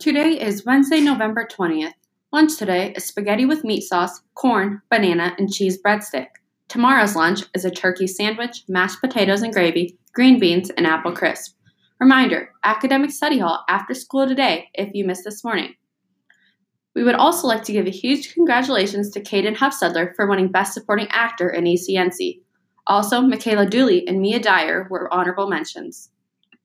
Today is Wednesday, November 20th. Lunch today is spaghetti with meat sauce, corn, banana, and cheese breadstick. Tomorrow's lunch is a turkey sandwich, mashed potatoes and gravy, green beans, and apple crisp. Reminder Academic Study Hall after school today if you missed this morning. We would also like to give a huge congratulations to Kaden Hufstedler for winning Best Supporting Actor in ECNC. Also, Machaela Dooley and Mia Dyer were honorable mentions.